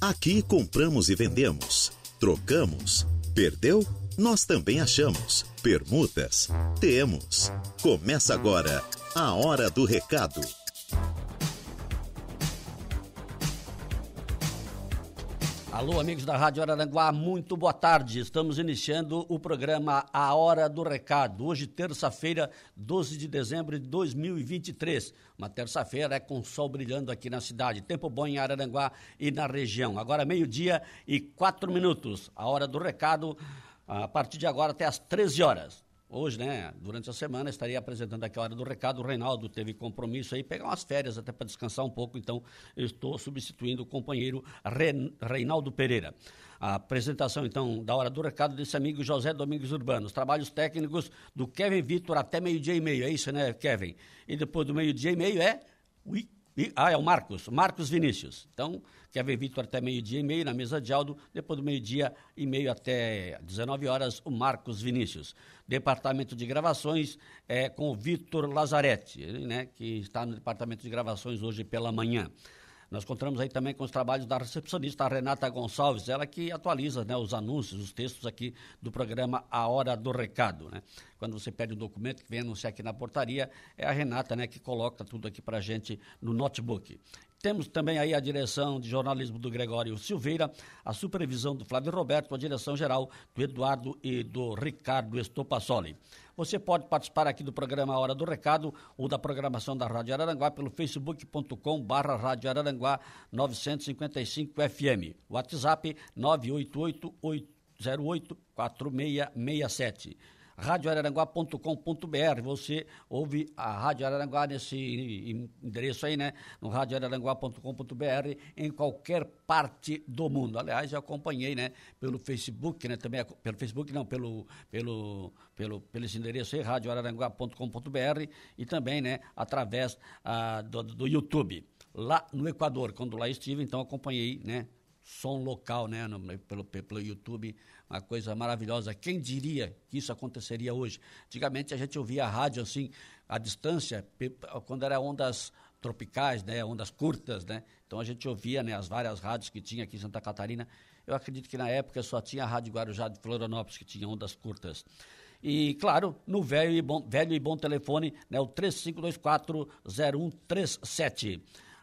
Aqui compramos e vendemos, trocamos, perdeu? Nós também achamos. Permutas? Temos. Começa agora a Hora do Recado. Alô, amigos da Rádio Araranguá, muito boa tarde. Estamos iniciando o programa A Hora do Recado. Hoje, terça-feira, 12 de dezembro de 2023. Uma terça-feira é com sol brilhando aqui na cidade. Tempo bom em Araranguá e na região. Agora, meio-dia e quatro minutos. A Hora do Recado, a partir de agora até às 13 horas hoje, né, durante a semana, estaria apresentando aqui a hora do recado. O Reinaldo teve compromisso aí, pegar umas férias até para descansar um pouco, então eu estou substituindo o companheiro Reinaldo Pereira. A apresentação, então, da hora do recado desse amigo José Domingos Urbano. Os trabalhos técnicos do Kevin Vitor até meio-dia e meio, é isso, né, Kevin? E depois do meio-dia e meio é. Ui, ah, é o Marcos, Marcos Vinícius. Então, Kevin Vitor até meio-dia e meio na mesa de Aldo, depois do meio-dia e meio até 19 horas, o Marcos Vinícius. Departamento de gravações é com o Vitor Lazarete, né, que está no departamento de gravações hoje pela manhã. Nós contamos aí também com os trabalhos da recepcionista Renata Gonçalves, ela que atualiza né, os anúncios, os textos aqui do programa A Hora do Recado. Né? Quando você pede um documento que vem anunciar aqui na portaria, é a Renata né, que coloca tudo aqui para a gente no notebook. Temos também aí a direção de jornalismo do Gregório Silveira, a supervisão do Flávio Roberto, a direção geral do Eduardo e do Ricardo Estopassoli. Você pode participar aqui do programa Hora do Recado ou da programação da Rádio Araranguá pelo facebook.com barra Rádio Araranguá 955 FM. WhatsApp 988 808 4667 radioararanguá.com.br. Você ouve a Rádio Araranguá nesse endereço aí, né? No radioararanguá.com.br em qualquer parte do mundo. Aliás, eu acompanhei, né? Pelo Facebook, né? Também pelo Facebook, não, pelo pelo pelo pelo esse endereço aí, radioararanguá.com.br e também, né? Através ah, do, do YouTube lá no Equador. Quando lá estive, então acompanhei, né? Som local, né, no, pelo, pelo YouTube, uma coisa maravilhosa. Quem diria que isso aconteceria hoje? Antigamente a gente ouvia a rádio assim, à distância, quando era ondas tropicais, né, ondas curtas, né? Então a gente ouvia, né, as várias rádios que tinha aqui em Santa Catarina. Eu acredito que na época só tinha a Rádio Guarujá de Florianópolis que tinha ondas curtas. E, claro, no velho e bom, velho e bom telefone, né, o 3524-0137.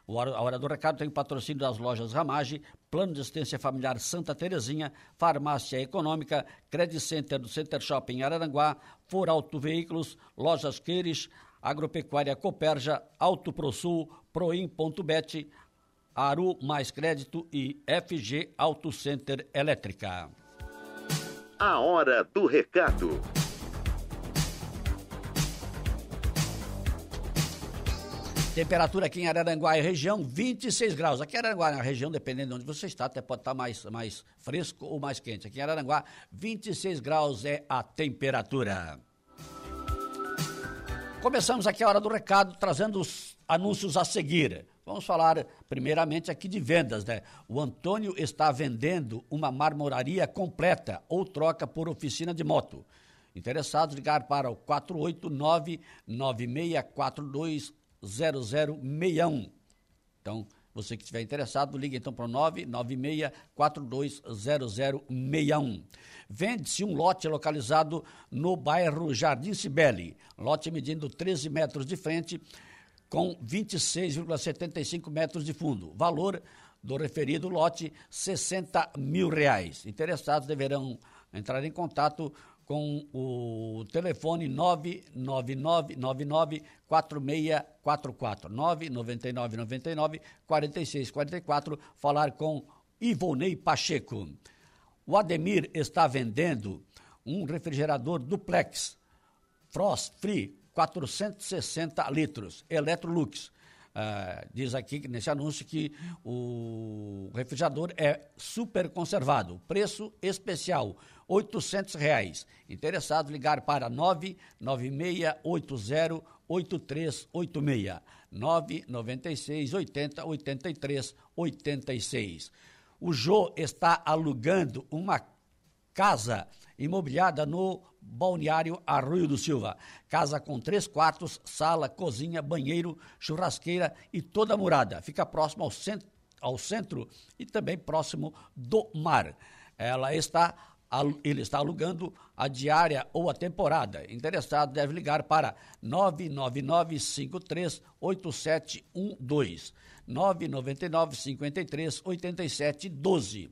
A Hora do Recado tem o patrocínio das lojas Ramage, Plano de Assistência Familiar Santa Terezinha, Farmácia Econômica, Credit Center do Center Shopping Araranguá, For Auto Veículos, Lojas Queires, Agropecuária Coperja, Auto ProSul, Proim.bet, Aru Mais Crédito e FG Auto Center Elétrica. A Hora do Recado. Temperatura aqui em Araranguá e região, 26 graus. Aqui em Araranguá, na região, dependendo de onde você está, até pode estar mais, mais fresco ou mais quente. Aqui em Araranguá, 26 graus é a temperatura. Começamos aqui a hora do recado, trazendo os anúncios a seguir. Vamos falar primeiramente aqui de vendas, né? O Antônio está vendendo uma marmoraria completa ou troca por oficina de moto. Interessados, ligar para o 489 9642 0061. Então, você que estiver interessado, ligue então para o 996-420061. Vende-se um lote localizado no bairro Jardim Cibele. Lote medindo 13 metros de frente, com 26,75 metros de fundo. Valor do referido lote, 60 mil reais. Interessados deverão entrar em contato com o telefone 999-4644, 999-4644, falar com Ivonei Pacheco. O Ademir está vendendo um refrigerador duplex, Frost Free, 460 litros, Electrolux. Uh, diz aqui nesse anúncio que o refrigerador é super conservado, preço especial, R$ reais. Interessado, ligar para 99680 8386 996 80 83 86. O Jô está alugando uma casa imobiliada no Balneário Arroio do Silva. Casa com três quartos, sala, cozinha, banheiro, churrasqueira e toda a murada. Fica próximo ao centro ao centro e também próximo do mar. Ela está ele está alugando a diária ou a temporada. Interessado deve ligar para 999-53-8712. 999-53-8712.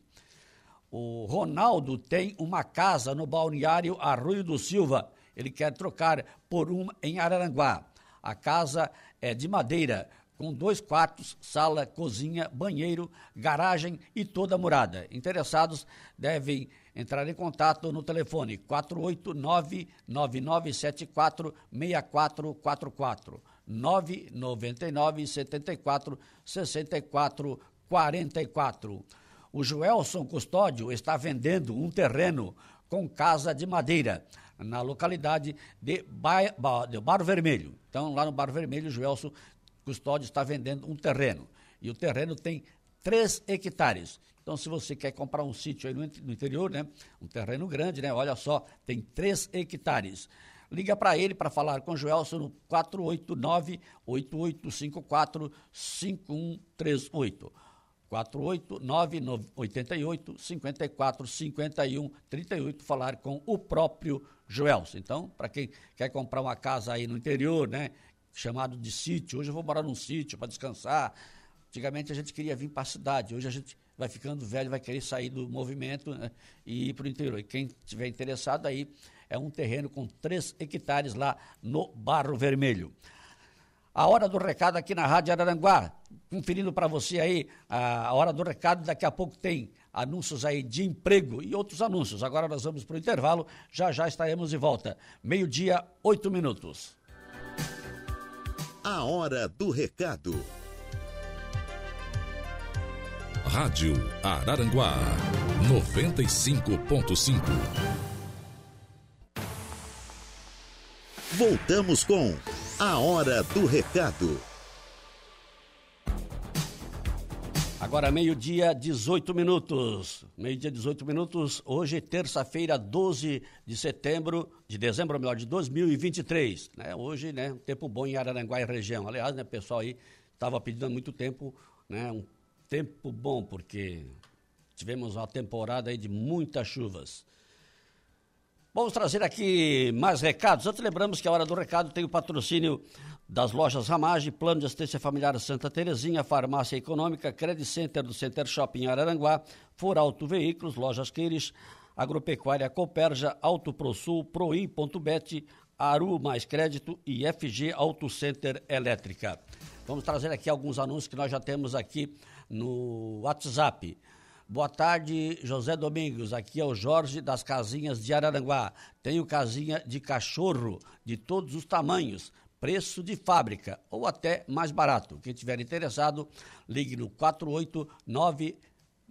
O Ronaldo tem uma casa no balneário Arroio do Silva. Ele quer trocar por uma em Araranguá. A casa é de madeira, com dois quartos, sala, cozinha, banheiro, garagem e toda a morada. Interessados devem entrar em contato no telefone 489-9974-6444, 999-74-6444. O Joelson Custódio está vendendo um terreno com casa de madeira na localidade de, ba de Bar Vermelho. Então, lá no Bar Vermelho, o Joelson Custódio está vendendo um terreno. E o terreno tem 3 hectares. Então, se você quer comprar um sítio aí no, no interior, né? Um terreno grande, né? Olha só, tem 3 hectares. Liga para ele para falar com o Joelson no 489-8854-5138. 489-88 54 51 38, falar com o próprio Joelson. Então, para quem quer comprar uma casa aí no interior, né? Chamado de sítio, hoje eu vou morar num sítio para descansar. Antigamente a gente queria vir para a cidade, hoje a gente vai ficando velho, vai querer sair do movimento né, e ir para o interior. E quem tiver interessado aí, é um terreno com 3 hectares lá no Barro Vermelho. A hora do recado aqui na Rádio Araranguá, conferindo para você aí a hora do recado, daqui a pouco tem anúncios aí de emprego e outros anúncios. Agora nós vamos para o intervalo, já já estaremos de volta. Meio-dia, oito minutos. A hora do recado. Rádio Araranguá 95.5. Voltamos com A Hora do Recado. Agora, meio-dia, 18 minutos. Meio-dia, 18 minutos. Hoje, terça-feira, 12 de setembro, de dezembro, melhor, de 2023. Né? Hoje, né, um tempo bom em Araranguá e região. Aliás, né, pessoal aí estava pedindo há muito tempo, né, um tempo bom, porque tivemos uma temporada aí de muitas chuvas. Vamos trazer aqui mais recados. Antes lembramos que a hora do recado tem o patrocínio das lojas Ramage, Plano de Assistência Familiar Santa Terezinha, Farmácia Econômica, Credit Center do Center Shopping Araranguá, For Auto Veículos, Lojas Queires, Agropecuária Coperja, Auto ProSul, Proin.bet, Aru Mais Crédito e FG Auto Center Elétrica. Vamos trazer aqui alguns anúncios que nós já temos aqui no WhatsApp. Boa tarde, José Domingos. Aqui é o Jorge das Casinhas de Araranguá. Tenho casinha de cachorro de todos os tamanhos, preço de fábrica ou até mais barato. Quem tiver interessado, ligue no 489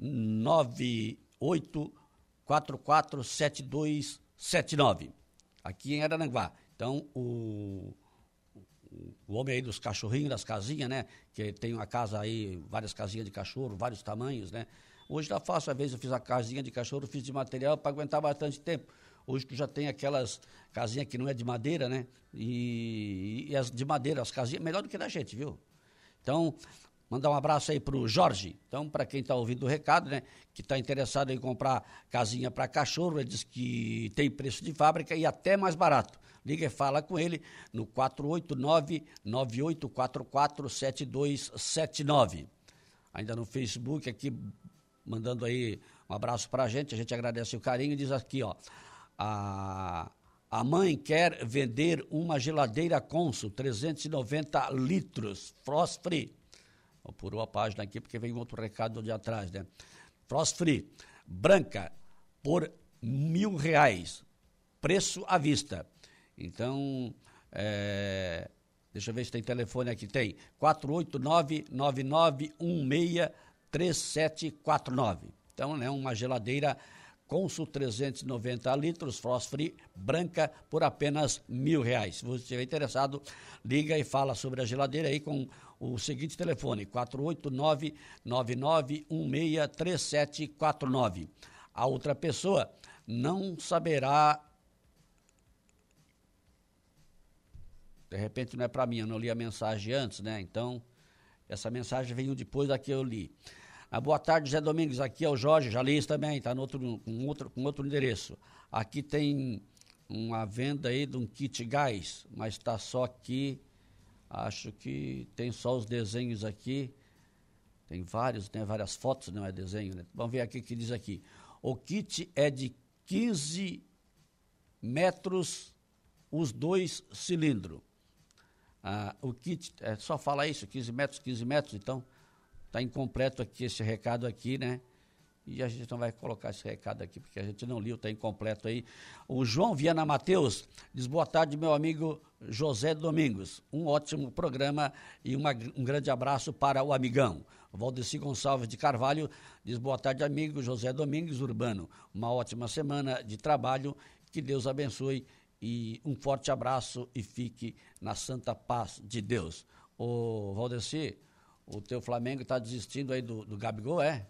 98447279. Aqui em Araranguá. Então, o o homem aí dos cachorrinhos, das casinhas, né? Que tem uma casa aí, várias casinhas de cachorro, vários tamanhos, né? Hoje tá fácil, às vezes eu fiz a casinha de cachorro, fiz de material para aguentar bastante tempo. Hoje tu já tem aquelas casinhas que não é de madeira, né? E, e as de madeira, as casinhas, melhor do que da gente, viu? Então, mandar um abraço aí pro Jorge. Então, para quem está ouvindo o recado, né, que está interessado em comprar casinha para cachorro, ele diz que tem preço de fábrica e até mais barato. Liga e fala com ele no 489-9844-7279. Ainda no Facebook, aqui, mandando aí um abraço para a gente, a gente agradece o carinho diz aqui, ó, a, a mãe quer vender uma geladeira Consul, 390 litros, frost free. Apurou a página aqui porque vem outro recado de atrás, né? Frost free, branca, por mil reais, preço à vista. Então, é, deixa eu ver se tem telefone aqui. Tem 489-9916-3749. Então, né, uma geladeira Consul 390 litros, Frost Free, branca, por apenas mil reais. Se você estiver interessado, liga e fala sobre a geladeira aí com o seguinte telefone, 489-9916-3749. A outra pessoa não saberá De repente não é para mim, eu não li a mensagem antes, né? Então, essa mensagem veio depois da que eu li. Ah, boa tarde, Zé Domingos. Aqui é o Jorge, já li isso também, está outro, com, outro, com outro endereço. Aqui tem uma venda aí de um kit gás, mas está só aqui, acho que tem só os desenhos aqui. Tem vários, tem várias fotos, não é desenho, né? Vamos ver aqui o que diz aqui. O kit é de 15 metros os dois cilindros. Ah, o kit, é, só fala isso, 15 metros, 15 metros, então está incompleto aqui esse recado aqui, né? E a gente não vai colocar esse recado aqui, porque a gente não liu, está incompleto aí. O João Viana Mateus diz, boa tarde, meu amigo José Domingos. Um ótimo programa e uma, um grande abraço para o amigão. Valdeci Gonçalves de Carvalho diz, boa tarde, amigo José Domingos Urbano. Uma ótima semana de trabalho, que Deus abençoe e um forte abraço e fique na santa paz de Deus. Ô, Valdeci, o teu Flamengo está desistindo aí do, do Gabigol, é?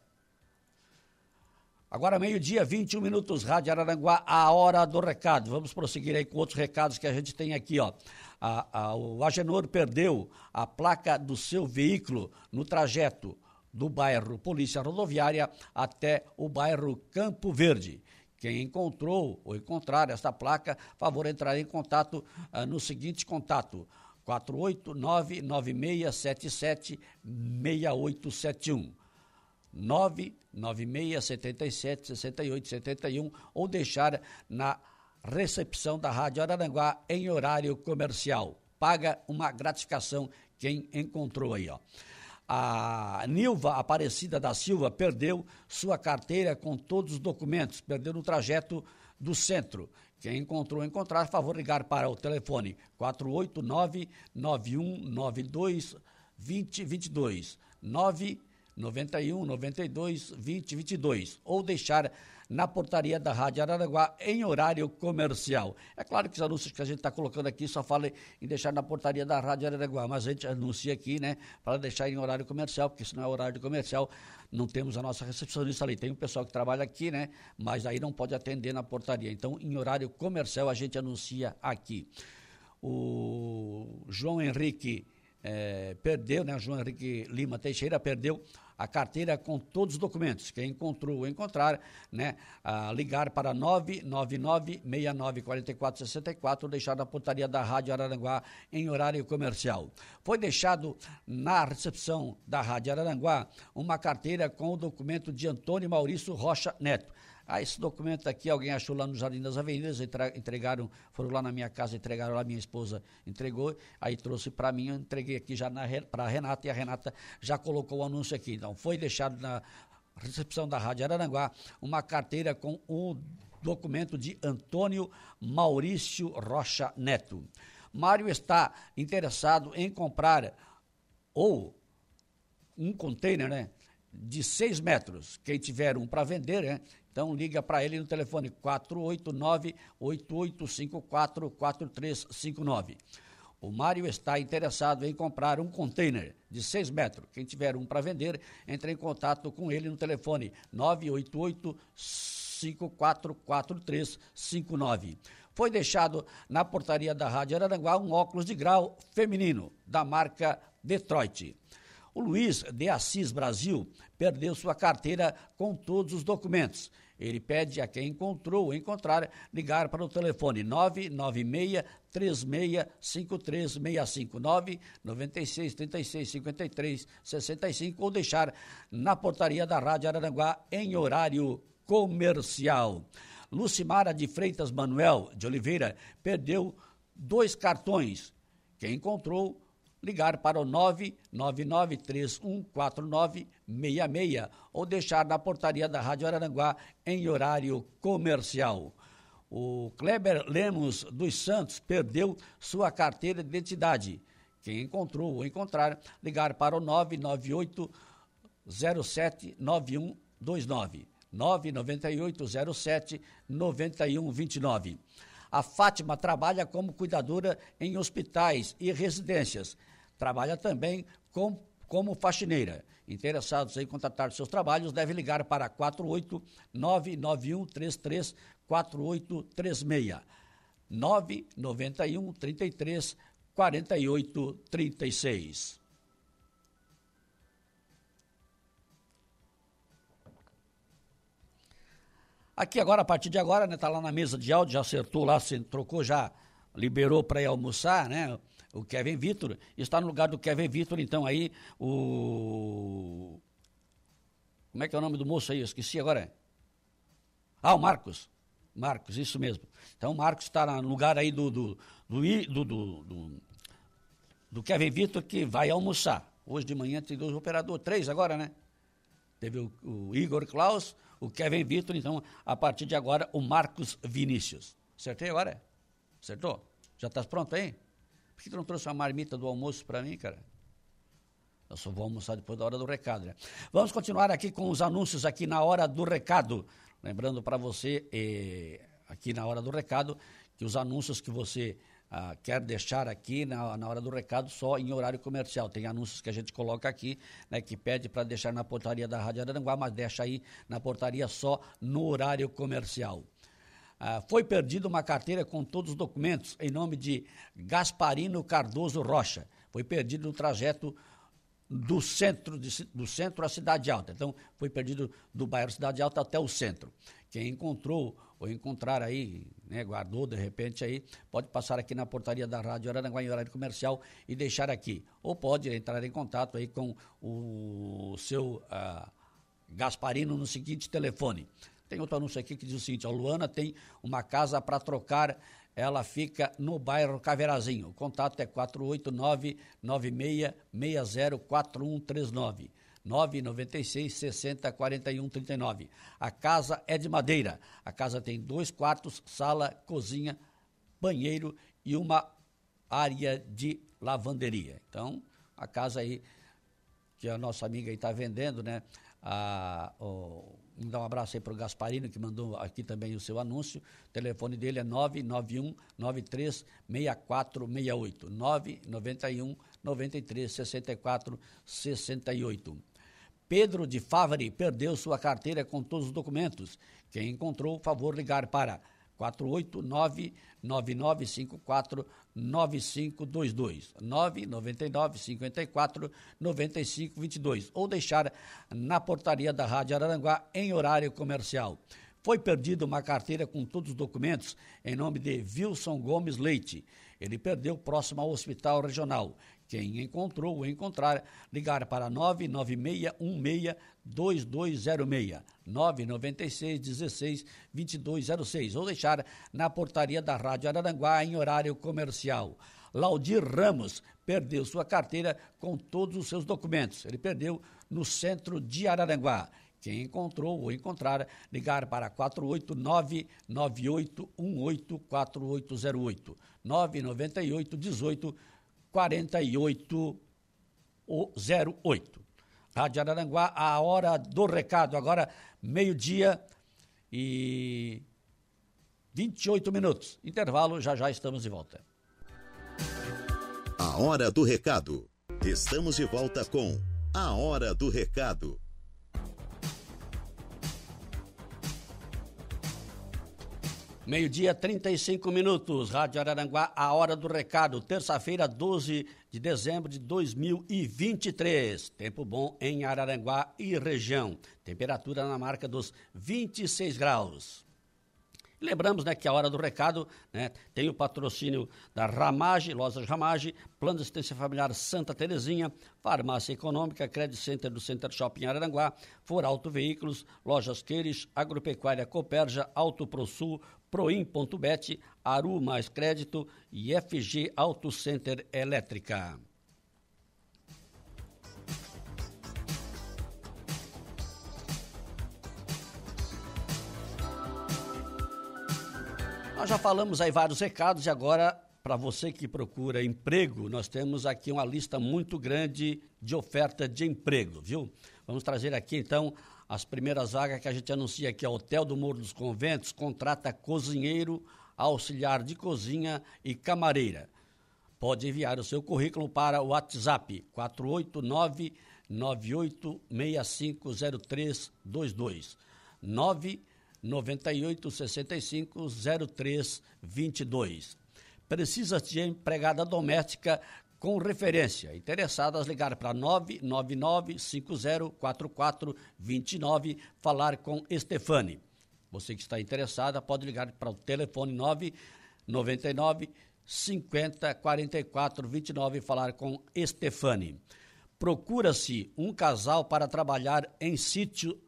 Agora, meio-dia, 21 minutos, Rádio Araranguá, a hora do recado. Vamos prosseguir aí com outros recados que a gente tem aqui, ó. A, a, o Agenor perdeu a placa do seu veículo no trajeto do bairro Polícia Rodoviária até o bairro Campo Verde. Quem encontrou ou encontrar esta placa, favor entrar em contato uh, no seguinte contato: 489-9677-6871. 99677-6871 ou deixar na recepção da Rádio Araranguá em horário comercial. Paga uma gratificação quem encontrou aí, ó. A Nilva Aparecida da Silva perdeu sua carteira com todos os documentos, perdeu no trajeto do centro. Quem encontrou, encontrar, favor ligar para o telefone 489 9192 2022 991 92 2022 ou deixar na portaria da Rádio Araranguá em horário comercial. É claro que os anúncios que a gente está colocando aqui só fala em deixar na portaria da Rádio Araranguá, mas a gente anuncia aqui, né, para deixar em horário comercial, porque se não é horário comercial, não temos a nossa recepcionista ali. Tem um pessoal que trabalha aqui, né, mas aí não pode atender na portaria. Então, em horário comercial, a gente anuncia aqui. O João Henrique é, perdeu, né, João Henrique Lima Teixeira perdeu a carteira com todos os documentos. Quem encontrou ou encontrar, né, a ligar para 999-694464 ou deixar na portaria da Rádio Araranguá em horário comercial. Foi deixado na recepção da Rádio Araranguá uma carteira com o documento de Antônio Maurício Rocha Neto. Ah, esse documento aqui alguém achou lá no Jardim das Avenidas, entregaram, foram lá na minha casa, entregaram lá, minha esposa entregou, aí trouxe para mim, eu entreguei aqui já para a Renata e a Renata já colocou o anúncio aqui. Então, foi deixado na recepção da Rádio Araranguá uma carteira com o documento de Antônio Maurício Rocha Neto. Mário está interessado em comprar ou um container, né? De 6 metros. Quem tiver um para vender, né? Então liga para ele no telefone 489-8854-4359. O Mário está interessado em comprar um container de 6 metros. Quem tiver um para vender, entre em contato com ele no telefone 988 544359. Foi deixado na portaria da Rádio Araranguá um óculos de grau feminino da marca Detroit. O Luiz de Assis Brasil perdeu sua carteira com todos os documentos ele pede a quem encontrou ou encontrar ligar para o telefone 996 365365 996 36 53 65 ou deixar na portaria da Rádio Araranguá em horário comercial. Lucimara de Freitas Manuel de Oliveira perdeu dois cartões. Quem encontrou ligar para o 999314966 ou deixar na portaria da Rádio Araranguá em horário comercial. O Kleber Lemos dos Santos perdeu sua carteira de identidade. Quem encontrou ou encontrar, ligar para o 998 07 9129. 998 07 9129. A Fátima trabalha como cuidadora em hospitais e residências Trabalha também com, como faxineira. Interessados em contratar seus trabalhos, deve ligar para 48991334836. 991 33 Aqui agora, a partir de agora, né, tá lá na mesa de áudio, já acertou lá, se trocou, já liberou para ir almoçar, né? O Kevin Vitor está no lugar do Kevin Vitor, então aí o como é que é o nome do moço aí? Eu esqueci agora. Ah, o Marcos. Marcos, isso mesmo. Então o Marcos está no lugar aí do do, do, do, do, Kevin Vitor que vai almoçar. Hoje de manhã tem dois operadores, três agora, né? Teve o, o Igor Klaus, o Kevin Vitor, então, a partir de agora, o Marcos Vinícius. Acertei agora? Acertou? Já está pronto aí? Por que tu não trouxe uma marmita do almoço para mim, cara? Eu só vou almoçar depois da hora do recado, né? Vamos continuar aqui com os anúncios aqui na hora do recado. Lembrando para você, eh, aqui na hora do recado, que os anúncios que você ah, quer deixar aqui na, na hora do recado só em horário comercial. Tem anúncios que a gente coloca aqui, né, que pede para deixar na portaria da Rádio Aranguá, mas deixa aí na portaria só no horário comercial. Ah, foi perdida uma carteira com todos os documentos em nome de Gasparino Cardoso Rocha. Foi perdido no trajeto do centro, de, do centro à Cidade Alta. Então, foi perdido do bairro Cidade Alta até o centro. Quem encontrou ou encontrar aí, né, guardou de repente aí, pode passar aqui na portaria da Rádio Araranguá em horário comercial e deixar aqui. Ou pode entrar em contato aí com o seu uh, Gasparino no seguinte telefone. Tem outro anúncio aqui que diz o seguinte: a Luana tem uma casa para trocar, ela fica no bairro Caveirazinho. O contato é 489 9660 4139. 996 60 41 39. A casa é de madeira. A casa tem dois quartos, sala, cozinha, banheiro e uma área de lavanderia. Então, a casa aí que a nossa amiga está vendendo, né? A, o, dar um abraço aí para o Gasparino, que mandou aqui também o seu anúncio. O telefone dele é 991 93 6468. 991 93 64 68. Pedro de Favari perdeu sua carteira com todos os documentos. Quem encontrou, favor ligar para 489-9954-9522, 999-54-9522, ou deixar na portaria da Rádio Araranguá em horário comercial. Foi perdida uma carteira com todos os documentos em nome de Wilson Gomes Leite. Ele perdeu próximo ao Hospital Regional. Quem encontrou ou encontrar, ligar para 996162206, 996 16 2206 ou deixar na portaria da Rádio Araranguá em horário comercial. Laudir Ramos perdeu sua carteira com todos os seus documentos. Ele perdeu no centro de Araranguá. Quem encontrou ou encontrar, ligar para 489 9818 4808 998 18 4808. Rádio Araranguá, a hora do recado. Agora, meio-dia e 28 minutos. Intervalo, já já estamos de volta. A hora do recado. Estamos de volta com A Hora do Recado. Meio-dia, 35 minutos. Rádio Araranguá, a hora do recado. Terça-feira, 12 de dezembro de 2023. Tempo bom em Araranguá e região. Temperatura na marca dos 26 graus. Lembramos né, que a hora do recado né, tem o patrocínio da Ramage, Lojas Ramage, Plano de Assistência Familiar Santa Terezinha, Farmácia Econômica, Credit Center do Center Shopping Araranguá, For Auto Veículos, Lojas Queires, Agropecuária Coperja, Auto ProSul, Proim.bet, Aru Mais Crédito e FG Auto Center Elétrica. Nós já falamos aí vários recados e agora, para você que procura emprego, nós temos aqui uma lista muito grande de oferta de emprego, viu? Vamos trazer aqui então as primeiras vagas que a gente anuncia aqui, é Hotel do Morro dos Conventos, contrata cozinheiro, auxiliar de cozinha e camareira. Pode enviar o seu currículo para o WhatsApp 489 98650322 998 65 0322. Precisa de empregada doméstica com referência. Interessadas, ligar para 999-504429, falar com Estefane. Você que está interessada pode ligar para o telefone 999 50 44 29 e falar com Estefane. Procura-se um casal para trabalhar em sítio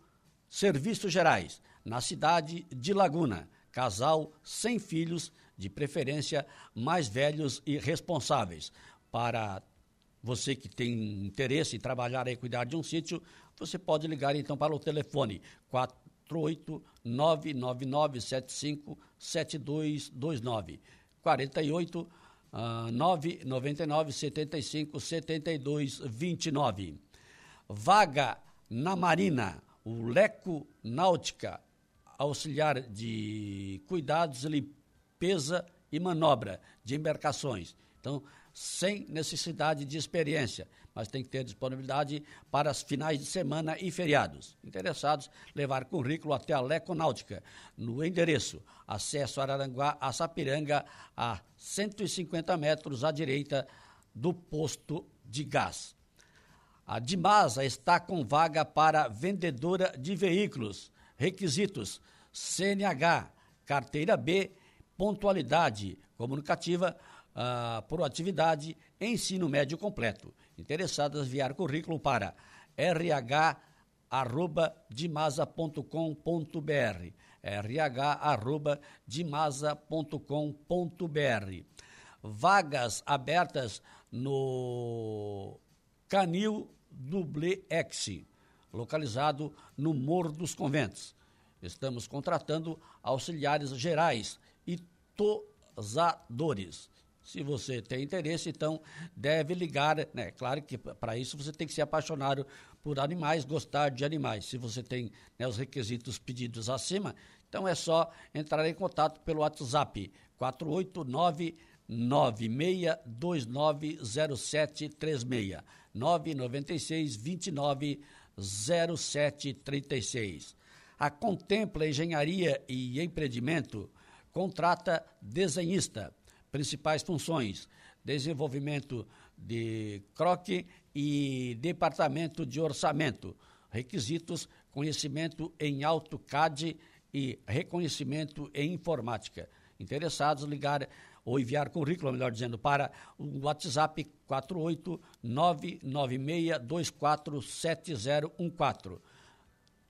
Serviços Gerais, na cidade de Laguna. Casal sem filhos, de preferência mais velhos e responsáveis. Para você que tem interesse em trabalhar e cuidar de um sítio, você pode ligar então para o telefone 48999757229 48 uh, 999 75 72 29. Vaga na Marina, o Leco Náutica, auxiliar de cuidados, limpeza e manobra de embarcações. Então, sem necessidade de experiência, mas tem que ter disponibilidade para as finais de semana e feriados. Interessados, levar currículo até a Leco Náutica, no endereço acesso Araranguá a Sapiranga, a 150 metros à direita do posto de gás. A Dimasa está com vaga para vendedora de veículos. Requisitos: CNH, carteira B, pontualidade comunicativa uh, proatividade, ensino médio completo. Interessadas enviar currículo para rh@dimasa.com.br. rh@dimasa.com.br. Vagas abertas no Canil Dublê X, localizado no Morro dos Conventos. Estamos contratando auxiliares gerais e tosadores. Se você tem interesse, então deve ligar, né? Claro que para isso você tem que ser apaixonado por animais, gostar de animais. Se você tem né, os requisitos pedidos acima, então é só entrar em contato pelo WhatsApp 489 96290736 996 29 0736. A Contempla Engenharia e Empreendimento contrata desenhista principais funções: desenvolvimento de croque e departamento de orçamento. Requisitos: conhecimento em AutoCAD e reconhecimento em informática. Interessados, ligar ou enviar currículo, melhor dizendo, para o WhatsApp 48996247014.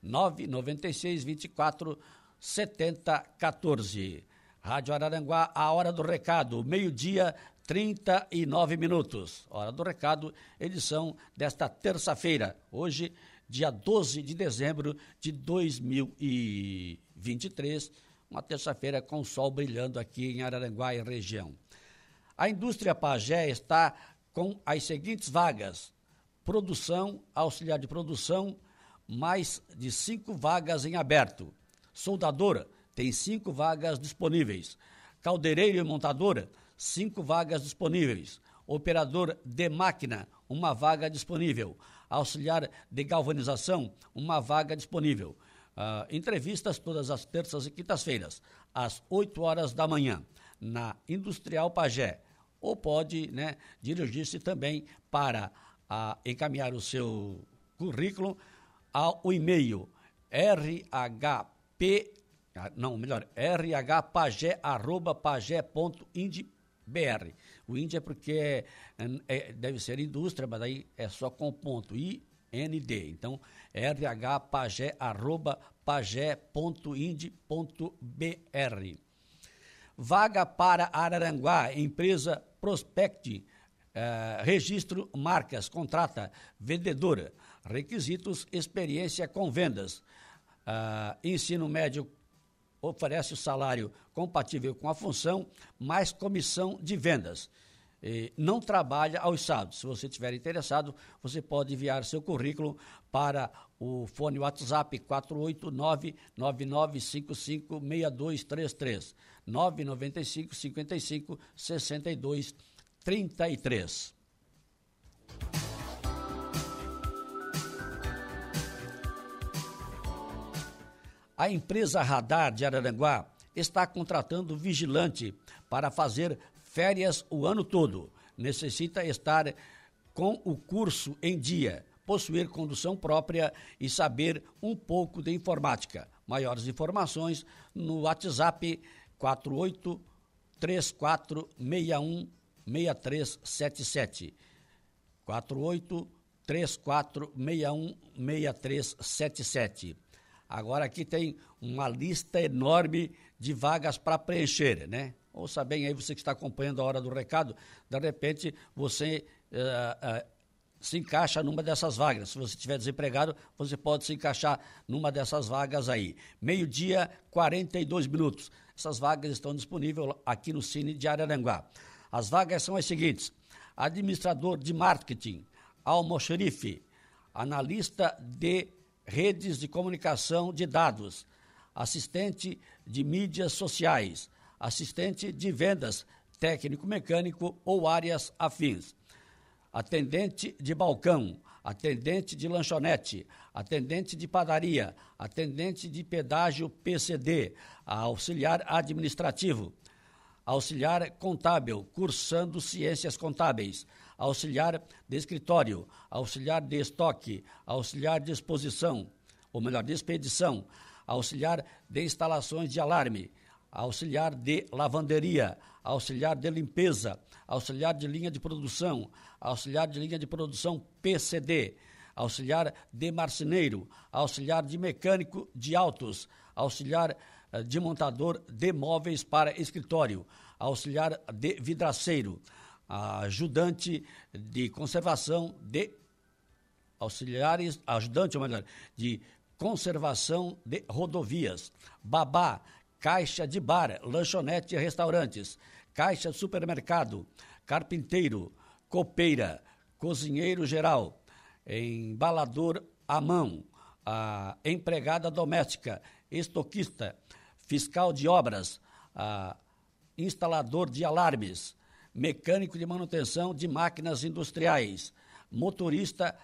996 24 70 14. Rádio Araranguá, a hora do recado, meio-dia, 39 minutos. Hora do recado, edição desta terça-feira, hoje, dia 12 de dezembro de 2023, uma terça-feira com sol brilhando aqui em Araranguá e região. A indústria Pagé está com as seguintes vagas: produção, auxiliar de produção, mais de cinco vagas em aberto. Soldadora, tem cinco vagas disponíveis. Caldeireiro e montadora, cinco vagas disponíveis. Operador de máquina, uma vaga disponível. Auxiliar de galvanização, uma vaga disponível. Uh, entrevistas todas as terças e quintas-feiras, às 8 horas da manhã, na Industrial Pagé. Ou pode né, dirigir-se também para encaminhar o seu currículo ao e-mail rhp não, melhor, rhpagé.pagé.ind.br. O índio é porque é, é, deve ser indústria, mas aí é só com ponto IND. Então, rhpagé.pagé.ind.br. Vaga para Araranguá, empresa Prospect, eh, registro marcas, contrata, vendedora. Requisitos, experiência com vendas. Uh, ensino médio oferece o salário compatível com a função, mais comissão de vendas. E não trabalha aos sábados. Se você estiver interessado, você pode enviar seu currículo para o fone WhatsApp 489-9955-6233, 995 55 62 33. A empresa Radar de Araranguá está contratando vigilante para fazer férias o ano todo. Necessita estar com o curso em dia possuir condução própria e saber um pouco de informática. Maiores informações no WhatsApp 48 3461 6377. 48 3461 6377. Agora aqui tem uma lista enorme de vagas para preencher, né? Ouça bem aí, você que está acompanhando a hora do recado, de repente você uh, uh, se encaixa numa dessas vagas. Se você estiver desempregado, você pode se encaixar numa dessas vagas aí. Meio-dia, 42 minutos. Essas vagas estão disponíveis aqui no Cine de Araranguá. As vagas são as seguintes: administrador de marketing, almoxerife, analista de redes de comunicação de dados, assistente de mídias sociais, assistente de vendas, técnico mecânico ou áreas afins, atendente de balcão, atendente de lanchonete, atendente de padaria, atendente de pedágio PCD, auxiliar administrativo, auxiliar contábil, cursando ciências contábeis, auxiliar de escritório, auxiliar de estoque, auxiliar de exposição, ou melhor, de expedição, auxiliar de instalações de alarme, auxiliar de lavanderia, auxiliar de limpeza, auxiliar de linha de produção, auxiliar de linha de produção PCD, auxiliar de marceneiro, auxiliar de mecânico de autos, auxiliar eh, de montador de móveis para escritório, auxiliar de vidraceiro, ajudante de conservação de auxiliares, ajudante, de conservação de rodovias, babá, caixa de bar, lanchonete e restaurantes, caixa de supermercado, carpinteiro, copeira, cozinheiro geral, embalador à mão, a empregada doméstica, estoquista, fiscal de obras, instalador de alarmes, mecânico de manutenção de máquinas industriais, motorista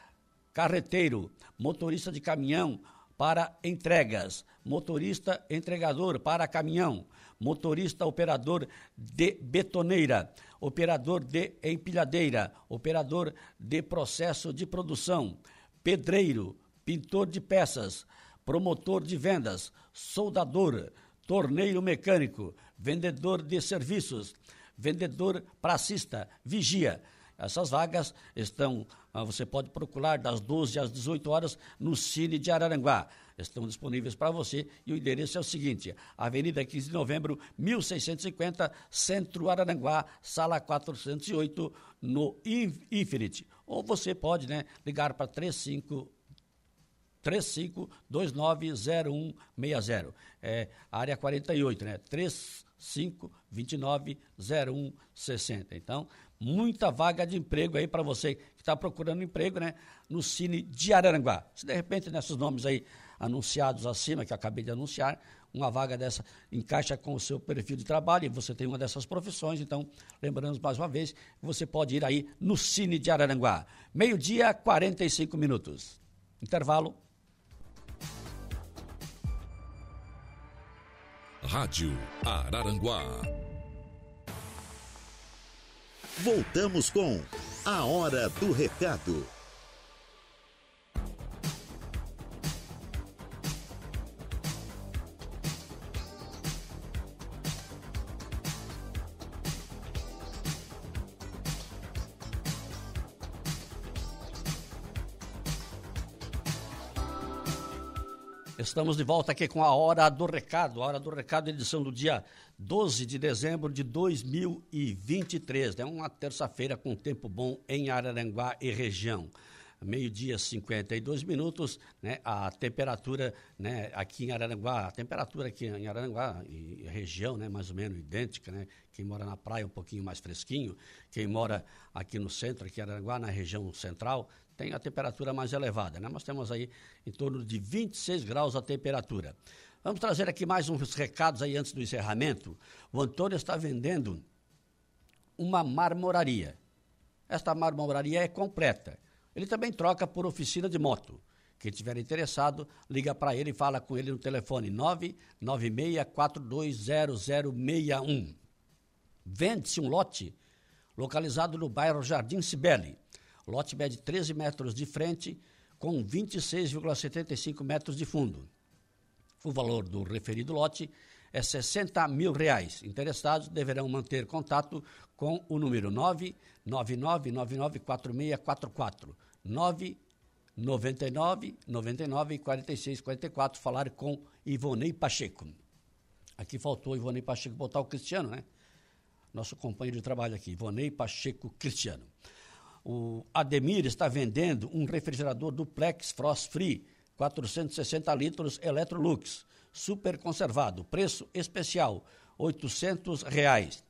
carreteiro, motorista de caminhão, para entregas, motorista entregador para caminhão, motorista operador de betoneira, operador de empilhadeira, operador de processo de produção, pedreiro, pintor de peças, promotor de vendas, soldador, torneiro mecânico, vendedor de serviços, vendedor pracista, vigia. Essas vagas estão ah, você pode procurar das 12 às 18 horas no Cine de Araranguá. Estão disponíveis para você e o endereço é o seguinte: Avenida 15 de Novembro, 1650, Centro Araranguá, sala 408, no Infinite. Ou você pode né, ligar para 35 35290160. É área 48, né? 35290160. Então, muita vaga de emprego aí para você que está procurando emprego, né? No Cine de Araranguá. Se de repente nesses nomes aí anunciados acima, que acabei de anunciar, uma vaga dessa encaixa com o seu perfil de trabalho e você tem uma dessas profissões, então, lembramos mais uma vez, você pode ir aí no Cine de Araranguá. Meio-dia, 45 minutos. Intervalo. Rádio Araranguá. Voltamos com A Hora do Recado. Estamos de volta aqui com a Hora do Recado. A Hora do Recado, edição do dia 12 de dezembro de 2023. É né? uma terça-feira com tempo bom em Araranguá e região. Meio-dia, 52 minutos, né? A temperatura, né, aqui em Araranguá, a temperatura aqui em Araranguá e região, né, mais ou menos idêntica, né? Quem mora na praia um pouquinho mais fresquinho, quem mora aqui no centro, aqui em Araranguá, na região central, tem a temperatura mais elevada, né? Nós temos aí em torno de 26 graus a temperatura. Vamos trazer aqui mais uns recados aí antes do encerramento. O Antônio está vendendo uma marmoraria. Esta marmoraria é completa. Ele também troca por oficina de moto. Quem estiver interessado, liga para ele e fala com ele no telefone 996420061. Vende-se um lote localizado no bairro Jardim Cibele Lote mede 13 metros de frente com 26,75 metros de fundo. O valor do referido lote é 60 mil reais. Interessados deverão manter contato com o número 999994644. 999 99 46 44. Falar com Ivonei Pacheco. Aqui faltou Ivonei Pacheco botar o Cristiano, né? Nosso companheiro de trabalho aqui, Ivonei Pacheco Cristiano. O Ademir está vendendo um refrigerador duplex Frost Free, 460 litros Electrolux super conservado, preço especial, R$ reais.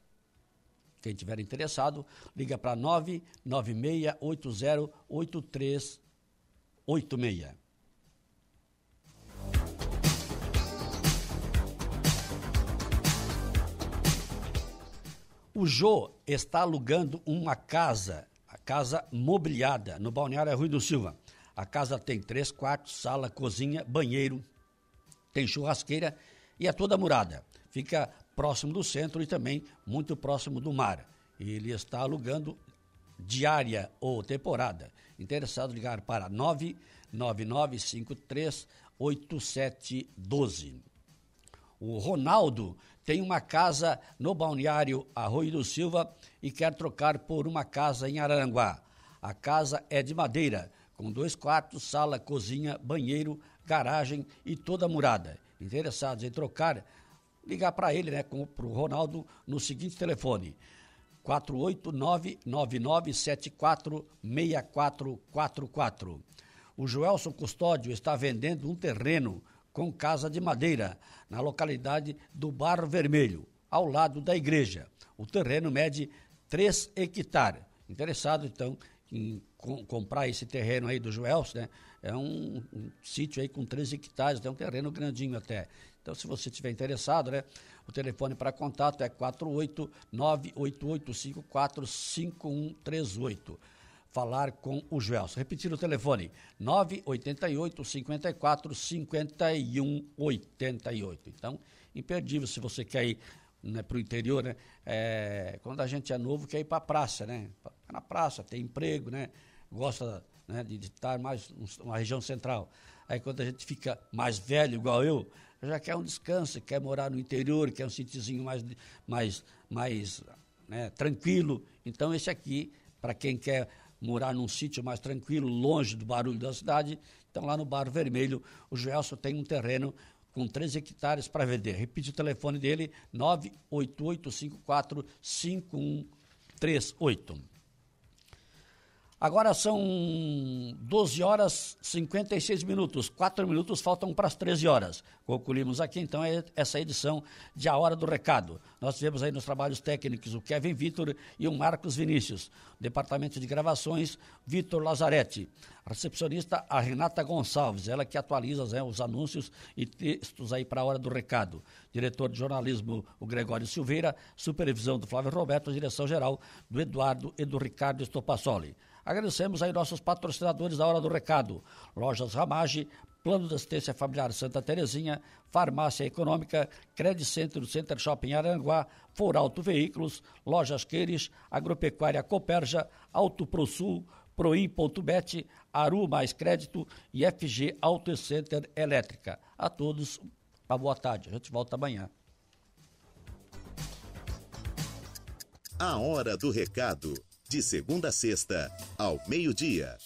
Quem tiver interessado, liga para 996808386. O Jô está alugando uma casa, a casa mobiliada, no Balneário Rui do Silva. A casa tem três quartos, sala, cozinha, banheiro, tem churrasqueira e é toda murada. Fica próximo do centro e também muito próximo do mar. Ele está alugando diária ou temporada. Interessado ligar para 999538712. O Ronaldo tem uma casa no balneário Arroio do Silva e quer trocar por uma casa em Araranguá. A casa é de madeira, com dois quartos, sala, cozinha, banheiro, garagem e toda a murada. Interessados em trocar, ligar para ele, né, para o Ronaldo, no seguinte telefone: 489-9974-6444. O Joelson Custódio está vendendo um terreno com casa de madeira na localidade do Bar Vermelho, ao lado da igreja. O terreno mede 3 hectares. Interessado, então, em com, comprar esse terreno aí do Joelson, né? É um, um sítio aí com 13 hectares, é um terreno grandinho até. Então, se você estiver interessado, né? O telefone para contato é 48988545138. Falar com o Joelson. Repetir o telefone: 988 54 51 88. Então, imperdível se você quer ir né, para o interior, né? É, quando a gente é novo, quer ir para a praça, né? Na praça, tem emprego, né? Gosta né, de, estar mais uma região central. Aí quando a gente fica mais velho, igual eu, já quer um descanso, quer morar no interior, quer um sítiozinho mais, mais, mais né, tranquilo. Então esse aqui, para quem quer morar num sítio mais tranquilo, longe do barulho da cidade, então lá no Bar Vermelho, o Gelson tem um terreno com 13 hectares para vender. Repite o telefone dele, 988545138. Agora são 12 horas 56 minutos, 4 minutos faltam para as 13 horas. Concluímos aqui então essa edição de A Hora do Recado. Nós tivemos aí nos trabalhos técnicos o Kevin Vitor e o Marcos Vinícius. Departamento de gravações, Vitor Lazarete. recepcionista, a Renata Gonçalves, ela que atualiza né, os anúncios e textos aí para a Hora do Recado. Diretor de jornalismo, o Gregório Silveira. Supervisão do Flávio Roberto, direção geral do Eduardo e do Ricardo Estopassoli. Agradecemos aí nossos patrocinadores da Hora do Recado. Lojas Ramage, Plano de Assistência Familiar Santa Terezinha, Farmácia Econômica, Credit Center, Center Shopping Aranguá, Foralto Veículos, Lojas Queires, Agropecuária Coperja, Auto Pro Sul, Proim.bet, Aru Mais Crédito e FG Auto Center Elétrica. A todos, uma boa tarde. A gente volta amanhã. A Hora do Recado de segunda a sexta, ao meio-dia.